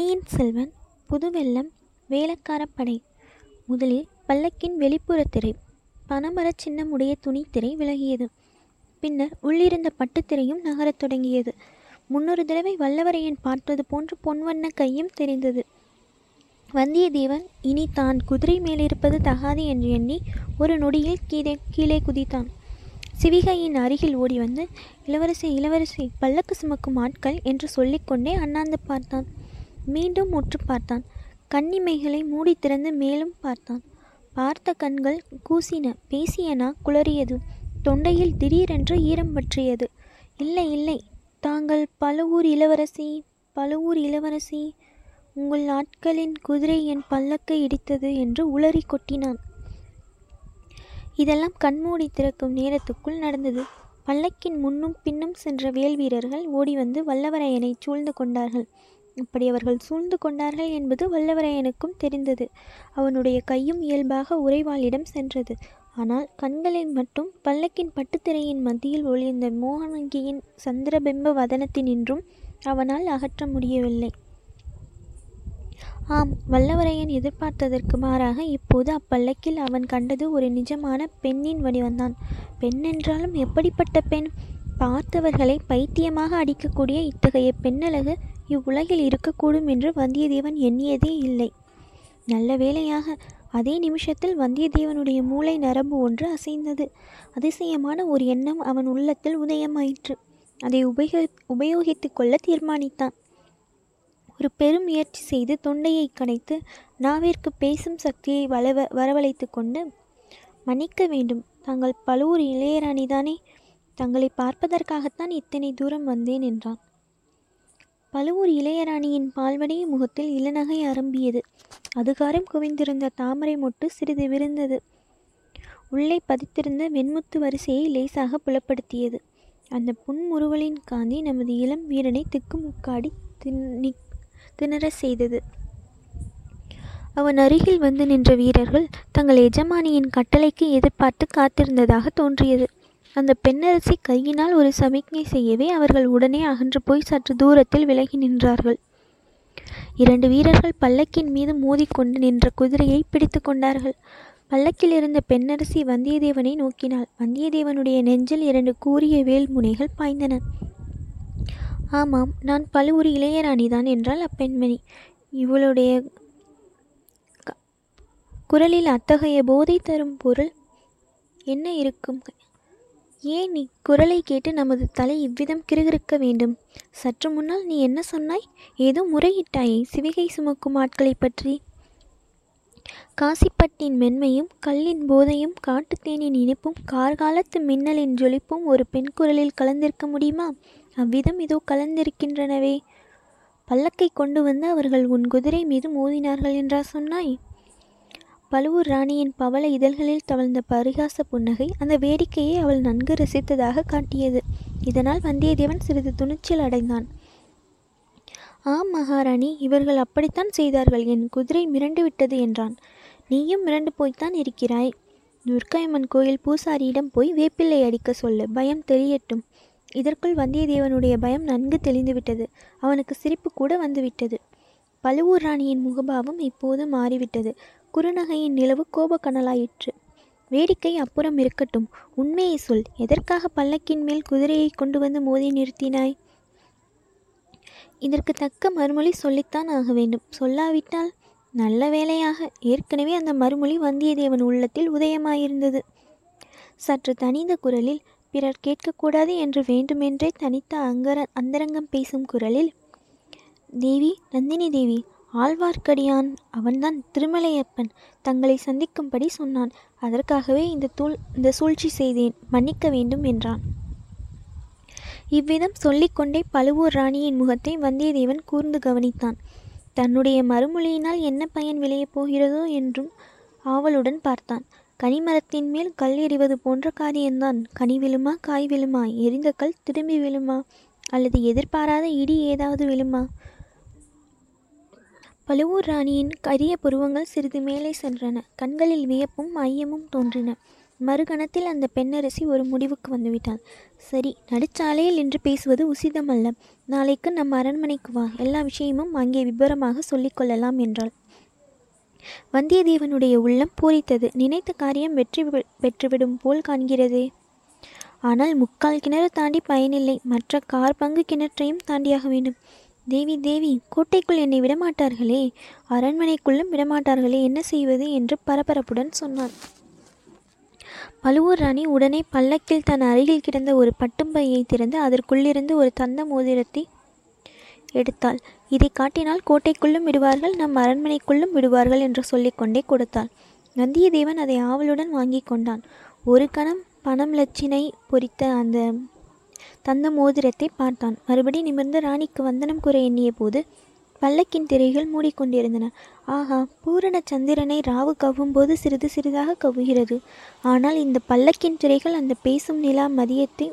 பொன்னியின் செல்வன் புதுவெள்ளம் வேலக்காரப்படை முதலில் பல்லக்கின் வெளிப்புற திரை பனமரச் சின்னமுடைய துணித்திரை விலகியது. பின்னர் உள்ளிருந்த பட்டுத்திரையும் நகரத் தொடங்கியது. முன்னொரு தடவை வல்லவரையன் பார்த்தது போன்று பொன்வண்ண கையும் தெரிந்தது. வந்தியத்தேவன் இனி தான் குதிரை மேலிருப்பது தகாது என்று எண்ணி ஒரு நொடியில் கீழே கீழே குதித்தான். சிவிகையின் அருகில் ஓடி வந்து இளவரசி இளவரசி பல்லக்கு சுமக்கும் ஆட்கள் என்று சொல்லிக்கொண்டே அண்ணாந்து பார்த்தான். மீண்டும் உற்று பார்த்தான். கண்ணிமைகளை மூடி திறந்து மேலும் பார்த்தான். பார்த்த கண்கள் கூசின பேசியனா குளறியது. தொண்டையில் திடீரென்று ஈரம் பற்றியது. இல்லை இல்லை தாங்கள் பழுவூர் இளவரசி பழுவூர் இளவரசி உங்கள் ஆட்களின் குதிரை என் பல்லக்கை இடித்தது என்று உளறி கொட்டினான். இதெல்லாம் கண்மூடி திறக்கும் நேரத்துக்குள் நடந்தது. பல்லக்கின் முன்னும் பின்னும் சென்ற வேல் வீரர்கள் ஓடி வந்து வல்லவரையனை சூழ்ந்து கொண்டார்கள். அப்படி அவர்கள் சூழ்ந்து கொண்டார்கள் என்பது வல்லவரையனுக்கும் தெரிந்தது. அவனுடைய கையும் இயல்பாக உறைவாளிடம் சென்றது. ஆனால் கண்களில் மட்டும் பல்லக்கின் பட்டுத்திரையின் மத்தியில் ஒளிர்ந்த மோகனங்கியின் சந்திரபிம்ப வதனத்தினின்றும் அவனால் அகற்ற முடியவில்லை. ஆம் வல்லவரையன் எதிர்பார்த்ததற்கு மாறாக இப்போது அப்பல்லக்கில் அவன் கண்டது ஒரு நிஜமான பெண்ணின் வடிவந்தான் பெண்ணென்றாலும் எப்படிப்பட்ட பெண்? பார்த்தவர்களை பைத்தியமாக அடிக்கக்கூடிய இத்தகைய பெண்ணழகு இவ்வுலகில் இருக்கக்கூடும் என்று வந்தியத்தேவன் எண்ணியதே இல்லை. நல்ல வேளையாக அதே நிமிஷத்தில் வந்தியத்தேவனுடைய மூளை நரம்பு ஒன்று அசைந்தது. அதிசயமான ஒரு எண்ணம் அவன் உள்ளத்தில் உதயமாயிற்று. அதை உபயோ உபயோகித்துக் கொள்ள தீர்மானித்தான். ஒரு பெரும் முயற்சி செய்து தொண்டையை கனைத்து நாவிற்கு பேசும் சக்தியை வளவ வரவழைத்து கொண்டு மன்னிக்க வேண்டும். தாங்கள் பழுவூர் இளையராணிதானே? தங்களை பார்ப்பதற்காகத்தான் இத்தனை தூரம் வந்தேன் என்றான். பழுவூர் இளையராணியின் பால்வடைய முகத்தில் இளநகை அரம்பியது. அதுகாரம் குவிந்திருந்த தாமரை மொட்டு சிறிது விருந்தது. உள்ளே பதித்திருந்த வெண்முத்து வரிசையை லேசாக புலப்படுத்தியது. அந்த புன்முறுவலின் காந்தி நமது இளம் வீரனை திக்குமுக்காடி திணி திணற செய்தது. அவன் அருகில் வந்து நின்ற வீரர்கள் தங்கள் எஜமானியின் கட்டளைக்கு எதிர்பார்த்து காத்திருந்ததாக தோன்றியது. அந்த பெண்ணரசி கையினால் ஒரு சமிக்ஞை செய்யவே அவர்கள் உடனே அகன்று போய் சற்று தூரத்தில் விலகி நின்றார்கள். இரண்டு வீரர்கள் பல்லக்கின் மீது மோதிக்கொண்டு நின்ற குதிரையை பிடித்து கொண்டார்கள். பல்லக்கில் இருந்த பெண்ணரசி வந்தியத்தேவனை நோக்கினாள். வந்தியத்தேவனுடைய நெஞ்சில் இரண்டு கூரிய வேல்முனைகள் பாய்ந்தன. ஆமாம் நான் பழுவூர் இளையராணிதான் என்றால் அப்பெண்மணி. இவளுடைய க- குரலில் அத்தகைய போதை தரும் பொருள் என்ன இருக்கும்? ஏன் நீ குரலை கேட்டு நமது தலை இவ்விதம் கிறுகிறுக்க வேண்டும்? சற்று முன்னால் நீ என்ன சொன்னாய்? ஏதோ முறையிட்டாயே சிவிகை சுமக்கும் ஆட்களைப் பற்றி. காசிப்பட்டின் மென்மையும் கல்லின் போதையும் காட்டுத்தேனின் இனிப்பும் கார்காலத்து மின்னலின் ஜொலிப்பும் ஒரு பெண் குரலில் கலந்திருக்க முடியுமா? அவ்விதம் இதோ கலந்திருக்கின்றனவே. பல்லக்கை கொண்டு வந்து அவர்கள் உன் குதிரை மீது மோதினார்கள் என்றா சொன்னாய்? பழுவூர் ராணியின் பவள இதழ்களில் தவழ்ந்த பரிகாச புன்னகை அந்த வேடிக்கையை அவள் நன்கு ரசித்ததாக காட்டியது. இதனால் வந்தியத்தேவன் சிறிது துணிச்சல் அடைந்தான். ஆம் மகாராணி இவர்கள் அப்படித்தான் செய்தார்கள். என் குதிரை மிரண்டு விட்டது என்றான். நீயும் மிரண்டு போய்த்தான் இருக்கிறாய். துர்க்கையம்மன் கோயில் பூசாரியிடம் போய் வேப்பிள்ளை அடிக்க சொல்லு. பயம் தெளியட்டும். இதற்குள் வந்தியத்தேவனுடைய பயம் நன்கு தெளிந்துவிட்டது அவனுக்கு சிரிப்பு கூட வந்துவிட்டது. பழுவூர் ராணியின் முகபாவம் இப்போது மாறிவிட்டது. குறுநகையின் நிலவு கோபக்கனலாயிற்று. வேடிக்கை அப்புறம் இருக்கட்டும். உண்மையை சொல். எதற்காக பல்லக்கின் மேல் குதிரையை கொண்டு வந்து மோதி நிறுத்தினாய்? இதற்கு தக்க மறுமொழி சொல்லித்தான் ஆக வேண்டும். சொல்லாவிட்டால் நல்ல வேளையாக. ஏற்கனவே அந்த மறுமொழி வந்தியத்தேவன் உள்ளத்தில் உதயமாயிருந்தது. சற்று தனிந்த குரலில் பிறர் கேட்கக்கூடாது என்று வேண்டுமென்றே தனித்த அங்கர அந்தரங்கம் பேசும் குரலில் தேவி நந்தினி தேவி ஆழ்வார்க்கடியான் அவன்தான் திருமலையப்பன். தங்களை சந்திக்கும்படி சொன்னான். அதற்காகவே இந்த தூள் இந்த சூழ்ச்சி செய்தேன். மன்னிக்க வேண்டும் என்றான். இவ்விதம் சொல்லிக்கொண்டே பழுவூர் ராணியின் முகத்தை வந்தியத்தேவன் கூர்ந்து கவனித்தான். தன்னுடைய மறுமொழியினால் என்ன பயன் விளையப் போகிறதோ என்றும் ஆவலுடன் பார்த்தான். கனிமரத்தின் மேல் கல் எறிவது போன்ற காரியம்தான் கனி விழுமா காய் விழுமா எரிந்த கல் திரும்பி விழுமா அல்லது எதிர்பாராத இடி ஏதாவது விழுமா? பழுவூர் ராணியின் கரிய புருவங்கள் சிறிது மேலே சென்றன. கண்களில் வியப்பும் ஐயமும் தோன்றின. மறுகணத்தில் அந்த பெண்ணரசி ஒரு முடிவுக்கு வந்துவிட்டாள். சரி நடுச்சாலையில் என்று பேசுவது உசிதமல்ல. நாளைக்கு நம் அரண்மனைக்கு வா. எல்லா விஷயமும் அங்கே விபரமாக சொல்லிக்கொள்ளலாம் என்றாள். வந்தியத்தேவனுடைய உள்ளம் பூரித்தது. நினைத்த காரியம் வெற்றி பெற்றுவிடும் போல் காண்கிறதே. ஆனால் முக்கால் கிணறு தாண்டி பயனில்லை. மற்ற கார் பங்கு கிணற்றையும் தாண்டியாக வேண்டும். தேவி தேவி கோட்டைக்குள் என்னை விடமாட்டார்களே. அரண்மனைக்குள்ளும் விடமாட்டார்களே. என்ன செய்வது? என்று பரபரப்புடன் சொன்னான். பழுவூர் ராணி உடனே பல்லக்கில் தன் அருகில் கிடந்த ஒரு பட்டும்பையை திறந்து அதற்குள்ளிருந்து ஒரு தந்த மோதிரத்தை எடுத்தாள். இதை காட்டினால் கோட்டைக்குள்ளும் விடுவார்கள் நம் அரண்மனைக்குள்ளும் விடுவார்கள் என்று சொல்லிக்கொண்டே கொடுத்தாள். வந்தியத்தேவன் அதை ஆவலுடன் வாங்கி கொண்டான். ஒரு கணம் பணம் லட்சினை பொறித்த அந்த தந்த மோதிரத்தை பார்த்தான். மறுபடி நிமிர்ந்து ராணிக்கு வந்தனம் கூற எண்ணிய போது பல்லக்கின் திரைகள் மூடிக்கொண்டிருந்தன. ஆஹா பூரண சந்திரனை ராவு கவ்வும்போது சிறிது சிறிதாக கவ்வுகிறது. ஆனால் இந்த பல்லக்கின் திரைகள் அந்த பேசும் நிலா மதியத்தை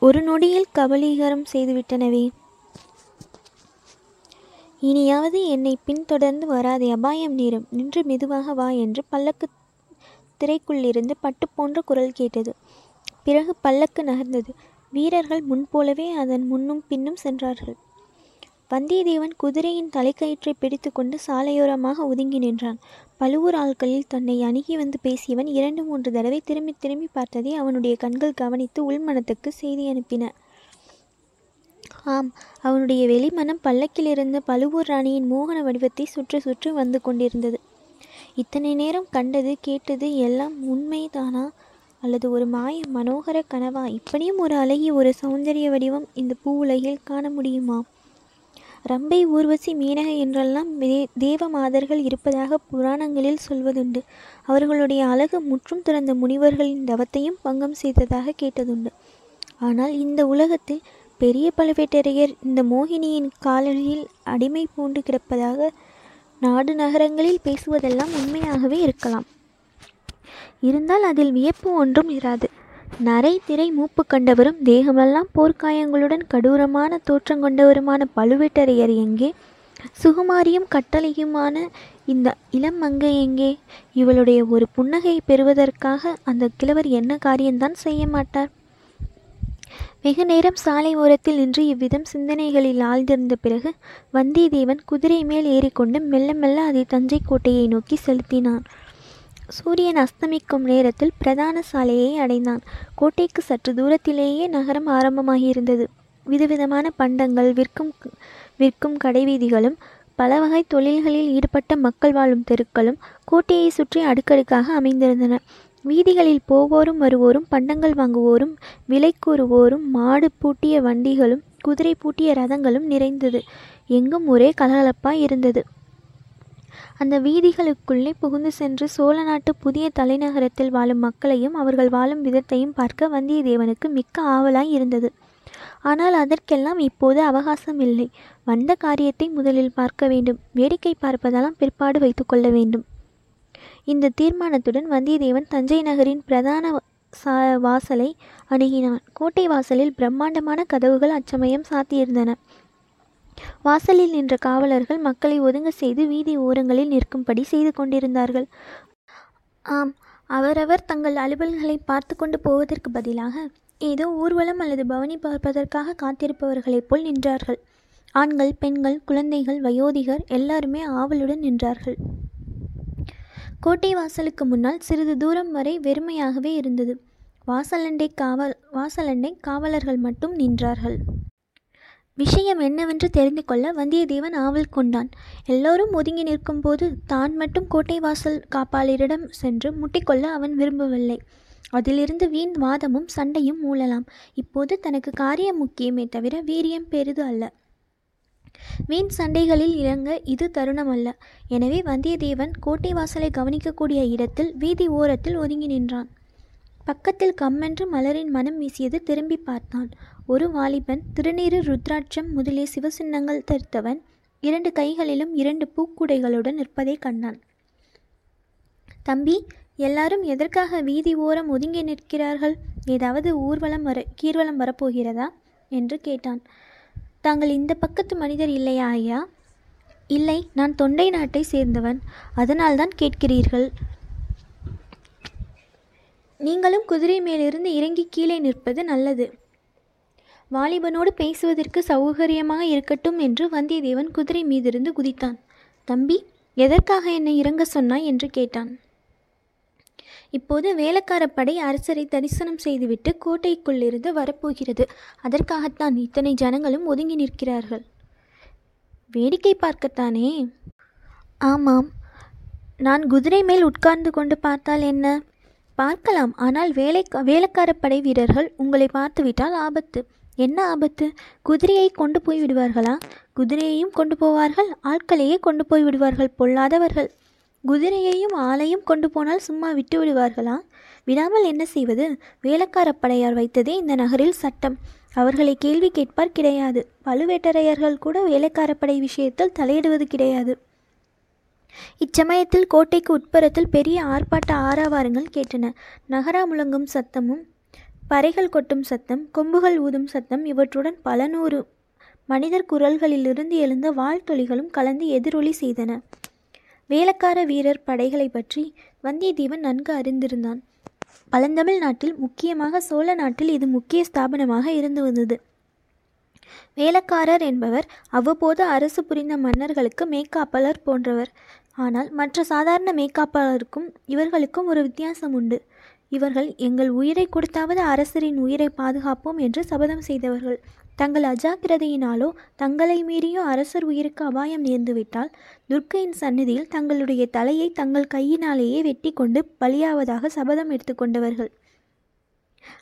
ஒரு நொடியில் கபலீகரம் செய்துவிட்டனவே. இனியாவது என்னை பின்தொடர்ந்து வராதே அபாயம் நேரும். நின்று மெதுவாக வா என்று பல்லக்கு திரைக்குள்ளிருந்து பட்டு போன்ற குரல் கேட்டது. பிறகு பல்லக்கு நகர்ந்தது. வீரர்கள் முன்போலவே அதன் முன்னும் பின்னும் சென்றார்கள். வந்தியத்தேவன் குதிரையின் தலைக்கயிற்றை பிடித்துக்கொண்டு சாலையோரமாக ஒதுங்கி நின்றான். பழுவூர் ஆட்களில் தன்னை அணுகி வந்து பேசியவன் இரண்டு மூன்று தடவை திரும்பி திரும்பி பார்த்ததை அவனுடைய கண்கள் கவனித்து உள்மனத்துக்கு செய்தி அனுப்பின. ஆம் அவனுடைய வெளிமனம் பல்லக்கிலிருந்து பழுவூர் ராணியின் மோகன வடிவத்தை சுற்றி சுற்றி வந்து கொண்டிருந்தது. இத்தனை நேரம் கண்டது கேட்டது எல்லாம் உண்மைதானா? அல்லது ஒரு மாய மனோகர கனவா? இப்படியும் ஒரு அழகிய ஒரு சௌந்தரிய வடிவம் இந்த பூ உலகில் காண முடியுமா? ரம்பை ஊர்வசி மீனக என்றெல்லாம் தேவ மாதர்கள் இருப்பதாக புராணங்களில் சொல்வதுண்டு. அவர்களுடைய அழகு முற்றும் துறந்த முனிவர்களின் தவத்தையும் பங்கம் செய்ததாக கேட்டதுண்டு. ஆனால் இந்த உலகத்தில் பெரிய பழுவேட்டரையர் இந்த மோகினியின் காலனியில் அடிமை பூண்டு கிடப்பதாக நாடு நகரங்களில் பேசுவதெல்லாம் உண்மையாகவே இருக்கலாம். இருந்தால் அதில் வியப்பு ஒன்றும் இராது. நரை திரை மூப்பு கண்டவரும் தேகமெல்லாம் போர்க்காயங்களுடன் கடூரமான தோற்றம் கொண்டவருமான பழுவேட்டரையர் எங்கே? சுகுமாரியும் கட்டளையுமான இந்த இளம் மங்கை எங்கே? இவளுடைய ஒரு புன்னகையை பெறுவதற்காக அந்த கிழவர் என்ன காரியம்தான் செய்ய மாட்டார்? வெகு நேரம் சாலை ஓரத்தில் நின்று இவ்விதம் சிந்தனைகளில் ஆழ்ந்திருந்த பிறகு வந்தியத்தேவன் குதிரை மேல் ஏறிக்கொண்டு மெல்ல மெல்ல அதை தஞ்சை கோட்டையை நோக்கி செலுத்தினான். சூரியன் அஸ்தமிக்கும் நேரத்தில் பிரதான சாலையை அடைந்தான். கோட்டைக்கு சற்று தூரத்திலேயே நகரம் ஆரம்பமாகியிருந்தது. விதவிதமான பண்டங்கள் விற்கும் விற்கும் கடைவீதிகளும் பல வகை தொழில்களில் ஈடுபட்ட மக்கள் வாழும் தெருக்களும் கோட்டையை சுற்றி அடுக்கடுக்காக அமைந்திருந்தன. வீதிகளில் போவோரும் வருவோரும் பண்டங்கள் வாங்குவோரும் விலை கூறுவோரும் மாடு பூட்டிய வண்டிகளும் குதிரை பூட்டிய ரதங்களும் நிறைந்தது. எங்கும் ஒரே கலகலப்பாய் இருந்தது. அந்த வீதிகளுக்குள்ளே புகுந்து சென்று சோழ நாட்டு புதிய தலைநகரத்தில் வாழும் மக்களையும் அவர்கள் வாழும் விதத்தையும் பார்க்க வந்தியத்தேவனுக்கு மிக்க ஆவலாய் இருந்தது. ஆனால் அதற்கெல்லாம் இப்போது அவகாசம் இல்லை. வந்த காரியத்தை முதலில் பார்க்க வேண்டும். வேடிக்கை பார்ப்பதெல்லாம் பிற்பாடு வைத்துக்கொள்ள வேண்டும். இந்த தீர்மானத்துடன் வந்தியத்தேவன் தஞ்சை நகரின் பிரதான சா வாசலை அணுகினான். கோட்டை வாசலில் பிரம்மாண்டமான கதவுகள் அச்சமயம் சாத்தியிருந்தன. வாசலில் நின்ற காவலர்கள் மக்களை ஒதுங்க செய்து வீதி ஓரங்களில் நிற்கும்படி செய்து கொண்டிருந்தார்கள். ஆம் அவரவர் தங்கள் அலுவல்களை பார்த்து கொண்டு போவதற்கு பதிலாக ஏதோ ஊர்வலம் அல்லது பவனி பார்ப்பதற்காக காத்திருப்பவர்களைப் போல் நின்றார்கள். ஆண்கள் பெண்கள் குழந்தைகள் வயோதிகர் எல்லாருமே ஆவலுடன் நின்றார்கள். கோட்டை வாசலுக்கு முன்னால் சிறிது தூரம் வரை வெறுமையாகவே இருந்தது. வாசலண்டை காவல் வாசலண்டை காவலர்கள் மட்டும் நின்றார்கள். விஷயம் என்னவென்று தெரிந்து கொள்ள வந்தியத்தேவன் ஆவல் கொண்டான். எல்லோரும் ஒதுங்கி நிற்கும்போது தான் மட்டும் கோட்டை வாசல் காப்பாளரிடம் சென்று முட்டிக்கொள்ள அவன் விரும்பவில்லை. அதிலிருந்து வீண் வாதமும் சண்டையும் மூழலாம் இப்போது தனக்கு காரியம் முக்கியமே தவிர வீரியம் பெரிது அல்ல. வீண் சண்டைகளில் இறங்க இது தருணம் அல்ல எனவே வந்தியத்தேவன் கோட்டை வாசலை கவனிக்கக்கூடிய இடத்தில் வீதி ஓரத்தில் ஒதுங்கி நின்றான். பக்கத்தில் கம்மென்று மலரின் மனம் வீசியது திரும்பி பார்த்தான். ஒரு வாலிபன் திருநீறு ருத்ராட்சம் முதலிய சிவசின்னங்கள் தரித்தவன் இரண்டு கைகளிலும் இரண்டு பூக்குடைகளுடன் நிற்பதை கண்டான். தம்பி எல்லாரும் எதற்காக வீதி ஓரம் ஒதுங்கி நிற்கிறார்கள்? ஏதாவது ஊர்வலம் வர கீர்வலம் வரப்போகிறதா? என்று கேட்டான். தாங்கள் இந்த பக்கத்து மனிதர் இல்லையா ஐயா? இல்லை நான் தொண்டை நாட்டை சேர்ந்தவன். அதனால்தான் கேட்கிறீர்கள். நீங்களும் குதிரை மேலிருந்து இறங்கி கீழே நிற்பது நல்லது. வாலிபனோடு பேசுவதற்கு சௌகரியமாக இருக்கட்டும் என்று வந்தியத்தேவன் குதிரை மீதிருந்து குதித்தான். தம்பி எதற்காக என்னை இறங்க சொன்னாய்? என்று கேட்டான். இப்போது வேலைக்கார படை அரசரை தரிசனம் செய்துவிட்டு கோட்டைக்குள்ளிருந்து வரப்போகிறது. அதற்காகத்தான் இத்தனை ஜனங்களும் ஒதுங்கி நிற்கிறார்கள். வேடிக்கை பார்க்கத்தானே? ஆமாம். நான் குதிரை மேல் உட்கார்ந்து கொண்டு பார்த்தால் என்ன? பார்க்கலாம். ஆனால் வேலை வேலைக்கார படை வீரர்கள் உங்களை பார்த்துவிட்டால் ஆபத்து. என்ன ஆபத்து? குதிரையை கொண்டு போய் விடுவார்களா? குதிரையையும் கொண்டு போவார்கள் ஆட்களையே கொண்டு போய் விடுவார்கள் பொல்லாதவர்கள். குதிரையையும் ஆளையும் கொண்டு போனால் சும்மா விட்டு விடுவார்களா? விடாமல் என்ன செய்வது? வேலைக்கார படையார் வைத்ததே இந்த நகரில் சட்டம். அவர்களை கேள்வி கேட்பார் கிடையாது. பழுவேட்டரையர்கள் கூட வேலைக்கார படை விஷயத்தில் தலையிடுவது கிடையாது. இச்சமயத்தில் கோட்டைக்கு உட்புறத்தில் பெரிய ஆர்ப்பாட்ட ஆரவாரங்கள் கேட்டன. நகரா முழங்கும் சத்தமும் பறைகள் கொட்டும் சத்தம் கொம்புகள் ஊதும் சத்தம் இவற்றுடன் பல நூறு மனிதர் குரல்களிலிருந்து எழுந்த வாழ்த்தொலிகளும் கலந்து எதிரொலி செய்தன. வேலக்கார வீரர் படைகளை பற்றி வந்தியத்தேவன் நன்கு அறிந்திருந்தான். பழந்தமிழ் நாட்டில் முக்கியமாக சோழ நாட்டில் இது முக்கிய ஸ்தாபனமாக இருந்து வந்தது. வேலக்காரர் என்பவர் அவ்வப்போது அரசு புரிந்த மன்னர்களுக்கு மேய்க்காப்பலர் போன்றவர். ஆனால் மற்ற சாதாரண மேக்காப்பாளருக்கும் இவர்களுக்கும் ஒரு வித்தியாசம் உண்டு. இவர்கள் எங்கள் உயிரை கொடுத்தாவது அரசரின் உயிரை பாதுகாப்போம் என்று சபதம் செய்தவர்கள். தங்கள் அஜாக்கிரதையினாலோ தங்களை மீறியோ அரசர் உயிருக்கு அபாயம் நேர்ந்துவிட்டால் துர்க்கையின் சந்நிதியில் தங்களுடைய தலையை தங்கள் கையினாலேயே வெட்டி கொண்டு பலியாவதாக சபதம் எடுத்துக்கொண்டவர்கள்.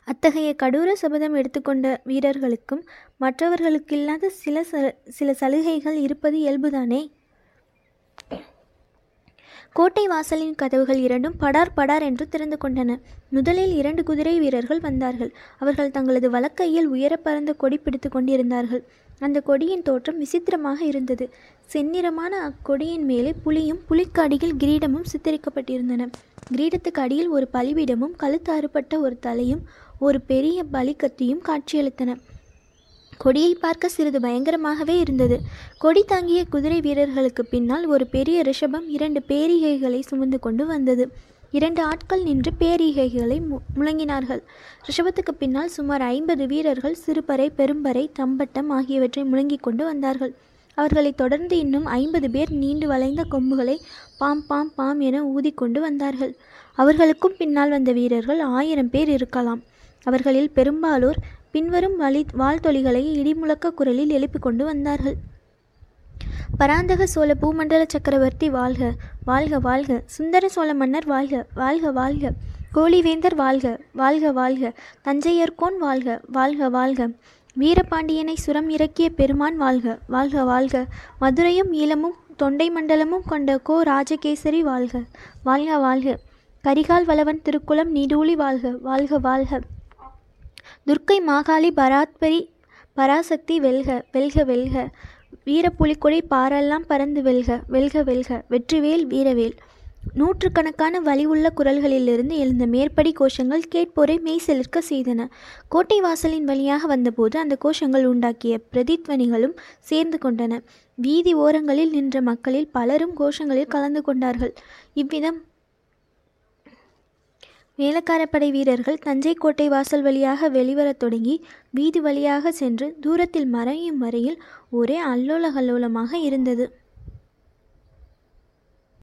அத்தகைய கடூர சபதம் எடுத்துக்கொண்ட வீரர்களுக்கும் மற்றவர்களுக்கில்லாத சில சில சலுகைகள் இருப்பது இயல்புதானே? கோட்டை வாசலின் கதவுகள் இரண்டும் படார் படார் என்று திறந்து கொண்டன. முதலில் இரண்டு குதிரை வீரர்கள் வந்தார்கள். அவர்கள் தங்களது வலக்கையில் உயர பறந்த கொடி பிடித்து கொண்டிருந்தார்கள். அந்த கொடியின் தோற்றம் விசித்திரமாக இருந்தது. செந்நிறமான அக்கொடியின் மேலே புலியும் புலிக்கு அடியில் கிரீடமும் சித்தரிக்கப்பட்டிருந்தன. கிரீடத்துக்கு அடியில் ஒரு பலிபீடமும் கழுத்து அறுபட்ட ஒரு தலையும் ஒரு பெரிய பலிக்கத்தியும் காட்சியளித்தன. கொடியை பார்க்க சிறிது பயங்கரமாகவே இருந்தது. கொடி தாங்கிய குதிரை வீரர்களுக்கு பின்னால் ஒரு பெரிய ரிஷபம் இரண்டு பேரிகைகளை சுமந்து கொண்டு வந்தது. இரண்டு ஆட்கள் நின்று பேரிகைகளை மு முழங்கினார்கள். ரிஷபத்துக்கு பின்னால் சுமார் ஐம்பது வீரர்கள் சிறுபறை பெரும்பறை தம்பட்டம் ஆகியவற்றை முழங்கிக் கொண்டு வந்தார்கள். அவர்களை தொடர்ந்து இன்னும் ஐம்பது பேர் நீண்டு வளைந்த கொம்புகளை பாம் பாம் பாம் என ஊதிக்கொண்டு வந்தார்கள். அவர்களுக்கும் பின்னால் வந்த வீரர்கள் ஆயிரம் பேர் இருக்கலாம். அவர்களில் பெரும்பாலோர் பின்வரும் வழி வாழ்த்தொலிகளை இடிமுழக்க குரலில் எழுப்பிக் கொண்டு வந்தார்கள். பராந்தக சோழ பூமண்டல சக்கரவர்த்தி வாழ்க வாழ்க வாழ்க. சுந்தர சோழ மன்னர் வாழ்க வாழ்க வாழ்க. கோழிவேந்தர் வாழ்க வாழ்க வாழ்க. தஞ்சையர்கோன் வாழ்க வாழ்க வாழ்க. வீரபாண்டியனை சுரம் இறக்கிய பெருமான் வாழ்க வாழ்க வாழ்க. மதுரையும் ஈழமும் தொண்டை மண்டலமும் கொண்ட கோ ராஜகேசரி வாழ்க வாழ்க வாழ்க. கரிகால் வளவன் திருக்குளம் நீடூழி வாழ்க வாழ்க வாழ்க. துர்க்கை மாகாளி பராத்பரி பராசக்தி வெல்க வெல்க வெல்க. வீரப்புலிக்கொடி பாரெல்லாம் பறந்து வெல்க வெல்க வெல்க. வெற்றிவேல் வீரவேல். நூற்றுக்கணக்கான வலிவுள்ள குரல்களிலிருந்து எழுந்த மேற்படி கோஷங்கள் கேட்போரை மெய் செலுக்க செய்தன. கோட்டை வாசலின் வழியாக வந்தபோது அந்த கோஷங்கள் உண்டாக்கிய பிரதித்வனிகளும் சேர்ந்து கொண்டன. வீதி ஓரங்களில் நின்ற மக்களில் பலரும் கோஷங்களில் கலந்து கொண்டார்கள். இவ்விதம் வேலக்காரப்படை வீரர்கள் தஞ்சை கோட்டை வாசல் வழியாக வெளிவரத் தொடங்கி வீதி வழியாக சென்று தூரத்தில் மறையும் வரையில் ஒரே அல்லோல கல்லோலமாக இருந்தது.